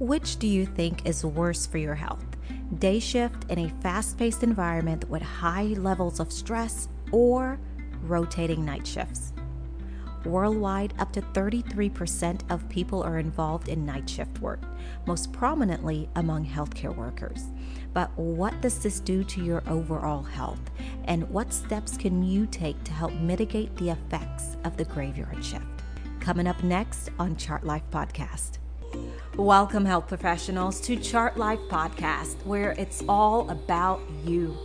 Which do you think is worse for your health? Day shift in a fast paced environment with high levels of stress or rotating night shifts? Worldwide, up to 33% of people are involved in night shift work, most prominently among healthcare workers. But what does this do to your overall health? And what steps can you take to help mitigate the effects of the graveyard shift? Coming up next on Chart Lyfe Podcast. Welcome, health professionals, to Chart Lyfe Podcast, where it's all about you.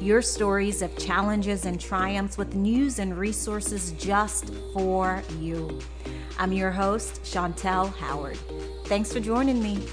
Your stories of challenges and triumphs with news and resources just for you. I'm your host, Chantel Howard. Thanks for joining me.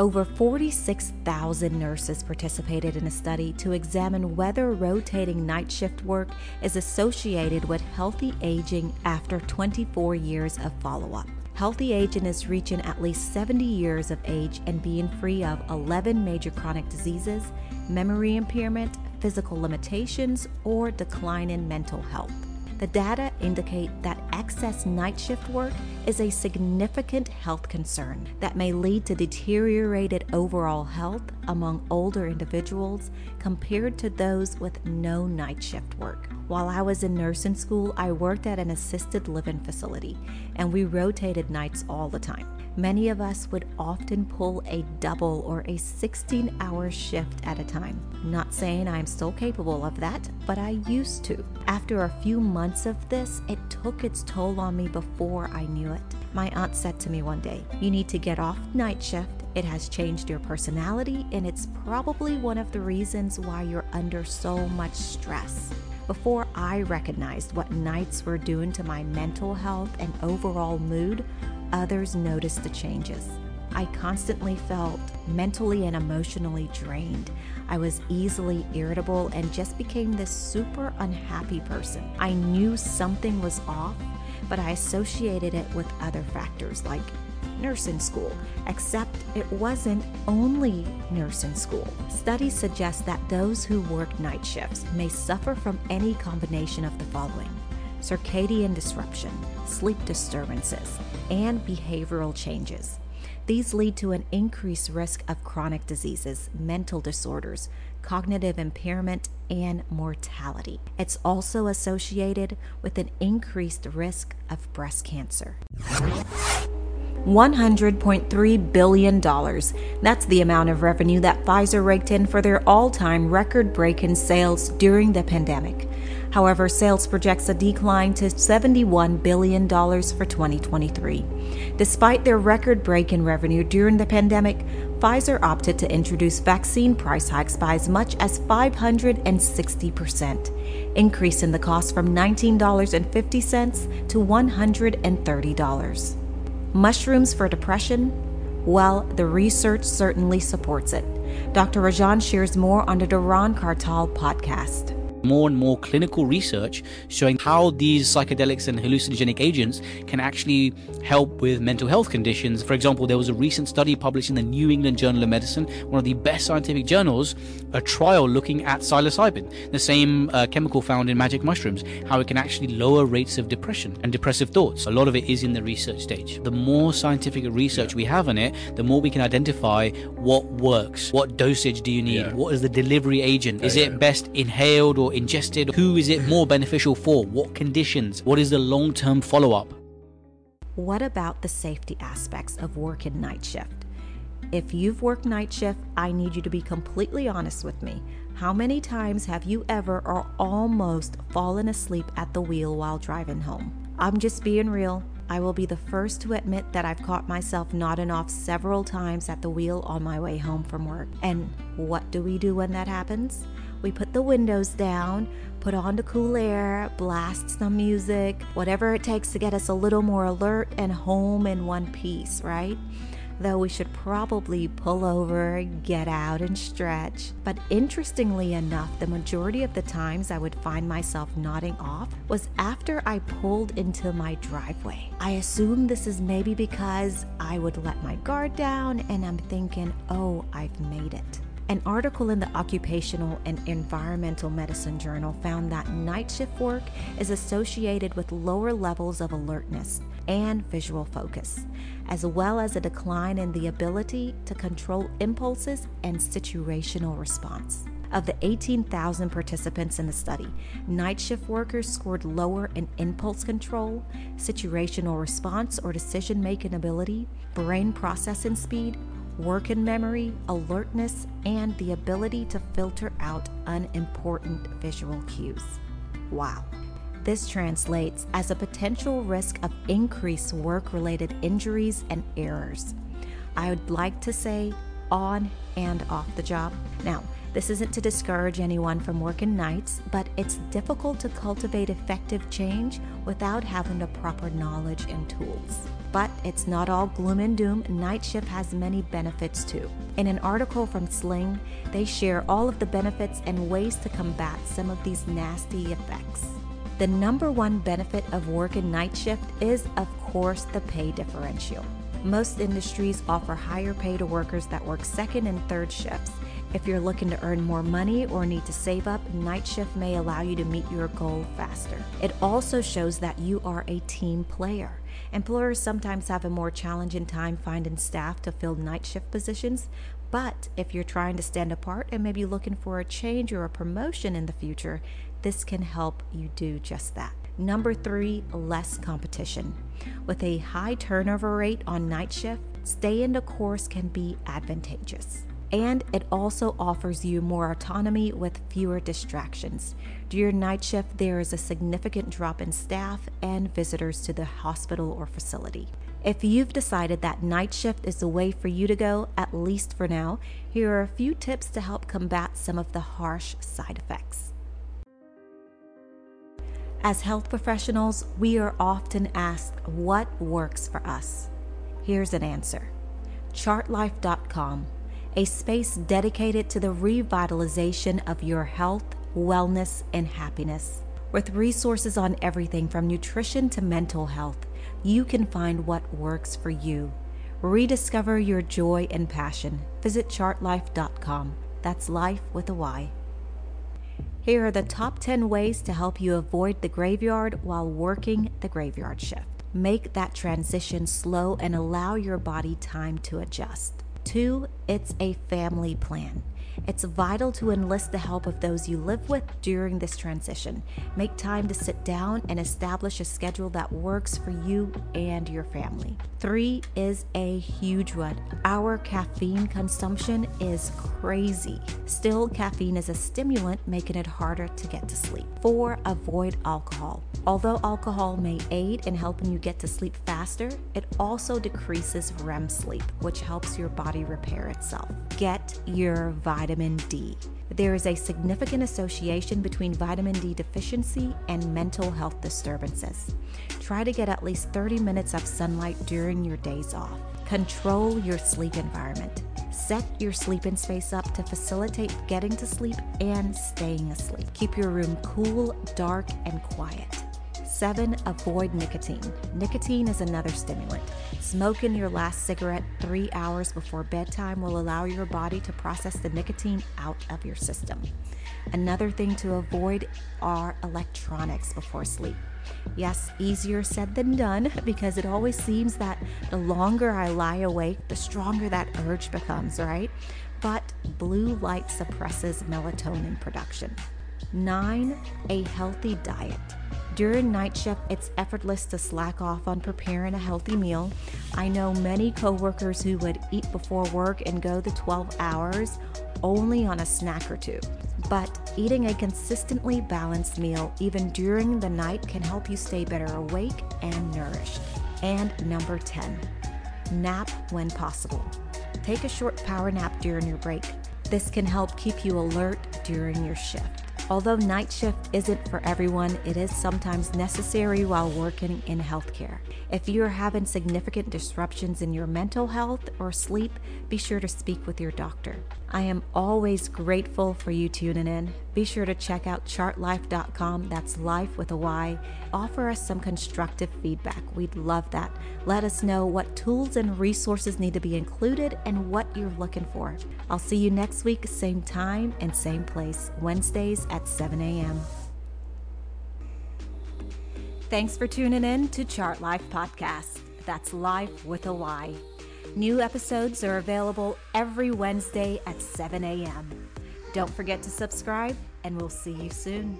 Over 46,000 nurses participated in a study to examine whether rotating night shift work is associated with healthy aging after 24 years of follow up. Healthy aging is reaching at least 70 years of age and being free of 11 major chronic diseases, memory impairment, physical limitations, or decline in mental health. The data indicate that excess night shift work is a significant health concern that may lead to deteriorated overall health among older individuals compared to those with no night shift work. While I was in nursing school, I worked at an assisted living facility and we rotated nights all the time. Many of us would often pull a double or a 16 hour shift at a time. Not saying I'm still capable of that, but I used to. After a few months of this, it took its toll on me before I knew it. My aunt said to me one day, You need to get off night shift. It has changed your personality, and it's probably one of the reasons why you're under so much stress. Before I recognized what nights were doing to my mental health and overall mood, others noticed the changes. I constantly felt mentally and emotionally drained. I was easily irritable and just became this super unhappy person. I knew something was off, but I associated it with other factors like nursing school, except it wasn't only nursing school. Studies suggest that those who work night shifts may suffer from any combination of the following circadian disruption, sleep disturbances, and behavioral changes. These lead to an increased risk of chronic diseases, mental disorders, cognitive impairment, and mortality. It's also associated with an increased risk of breast cancer. $100.3 billion. That's the amount of revenue that Pfizer raked in for their all time record breaking sales during the pandemic. However, sales projects a decline to $71 billion for 2023. Despite their record breaking revenue during the pandemic, Pfizer opted to introduce vaccine price hikes by as much as 560%, increasing the cost from $19.50 to $130. Mushrooms for depression? Well, the research certainly supports it. Dr. Rajan shares more on the Duran Kartal podcast more and more clinical research showing how these psychedelics and hallucinogenic agents can actually help with mental health conditions. For example, there was a recent study published in the New England Journal of Medicine, one of the best scientific journals, a trial looking at psilocybin, the same uh, chemical found in magic mushrooms, how it can actually lower rates of depression and depressive thoughts. A lot of it is in the research stage. The more scientific research we have on it, the more we can identify what works, what dosage do you need, yeah. what is the delivery agent, is yeah, it best inhaled or ingested? Who is it more beneficial for? What conditions? What is the long term follow up? What about the safety aspects of working night shift? If you've worked night shift, I need you to be completely honest with me. How many times have you ever or almost fallen asleep at the wheel while driving home? I'm just being real. I will be the first to admit that I've caught myself nodding off several times at the wheel on my way home from work. And what do we do when that happens? We put the windows down, put on the cool air, blast some music, whatever it takes to get us a little more alert and home in one piece, right? Though we should probably pull over, get out, and stretch. But interestingly enough, the majority of the times I would find myself nodding off was after I pulled into my driveway. I assume this is maybe because I would let my guard down and I'm thinking, oh, I've made it. An article in the Occupational and Environmental Medicine Journal found that night shift work is associated with lower levels of alertness and visual focus, as well as a decline in the ability to control impulses and situational response. Of the 18,000 participants in the study, night shift workers scored lower in impulse control, situational response or decision making ability, brain processing speed, working memory, alertness, and the ability to filter out unimportant visual cues. Wow. This translates as a potential risk of increased work related injuries and errors. I would like to say on and off the job. Now, this isn't to discourage anyone from working nights, but it's difficult to cultivate effective change without having the proper knowledge and tools. But it's not all gloom and doom. Night shift has many benefits too. In an article from Sling, they share all of the benefits and ways to combat some of these nasty effects. The number one benefit of working night shift is, of course, the pay differential. Most industries offer higher pay to workers that work second and third shifts if you're looking to earn more money or need to save up, night shift may allow you to meet your goal faster. It also shows that you are a team player. Employers sometimes have a more challenging time finding staff to fill night shift positions, but if you're trying to stand apart and maybe looking for a change or a promotion in the future, this can help you do just that. Number three, less competition. With a high turnover rate on night shift, staying the course can be advantageous and it also offers you more autonomy with fewer distractions. During night shift, there is a significant drop in staff and visitors to the hospital or facility. If you've decided that night shift is the way for you to go, at least for now, here are a few tips to help combat some of the harsh side effects. As health professionals, we are often asked what works for us. Here's an answer chartlyfe.com a space dedicated to the revitalization of your health, wellness, and happiness. With resources on everything from nutrition to mental health, you can find what works for you. Rediscover your joy and passion. Visit chartlyfe.com. That's life with a Y. Here are the top 10 ways to help you avoid the graveyard while working the graveyard shift. Make that transition slow and allow your body time to adjust. Two, it's a family plan. It's vital to enlist the help of those you live with during this transition. Make time to sit down and establish a schedule that works for you and your family. Three is a huge one. Our caffeine consumption is crazy. Still, caffeine is a stimulant, making it harder to get to sleep. Four, avoid alcohol. Although alcohol may aid in helping you get to sleep faster, it also decreases REM sleep, which helps your body repair itself. Get your vitamin D. There is a significant association between vitamin D deficiency and mental health disturbances. Try to get at least 30 minutes of sunlight during your days off. Control your sleep environment. Set your sleeping space up to facilitate getting to sleep and staying asleep. Keep your room cool, dark, and quiet. 7. Avoid nicotine. Nicotine is another stimulant. Smoking your last cigarette three hours before bedtime will allow your body to process the nicotine out of your system. Another thing to avoid are electronics before sleep. Yes, easier said than done because it always seems that the longer I lie awake, the stronger that urge becomes, right? But blue light suppresses melatonin production. 9. A healthy diet. During night shift, it's effortless to slack off on preparing a healthy meal. I know many coworkers who would eat before work and go the 12 hours only on a snack or two. But eating a consistently balanced meal, even during the night, can help you stay better awake and nourished. And number 10, nap when possible. Take a short power nap during your break. This can help keep you alert during your shift. Although night shift isn't for everyone, it is sometimes necessary while working in healthcare. If you're having significant disruptions in your mental health or sleep, be sure to speak with your doctor. I am always grateful for you tuning in. Be sure to check out chartlyfe.com, that's life with a Y. Offer us some constructive feedback. We'd love that. Let us know what tools and resources need to be included and what you're looking for. I'll see you next week, same time and same place, Wednesdays at 7 a.m. Thanks for tuning in to Chart Lyfe Podcast. That's Life with a Y. New episodes are available every Wednesday at 7 a.m. Don't forget to subscribe, and we'll see you soon.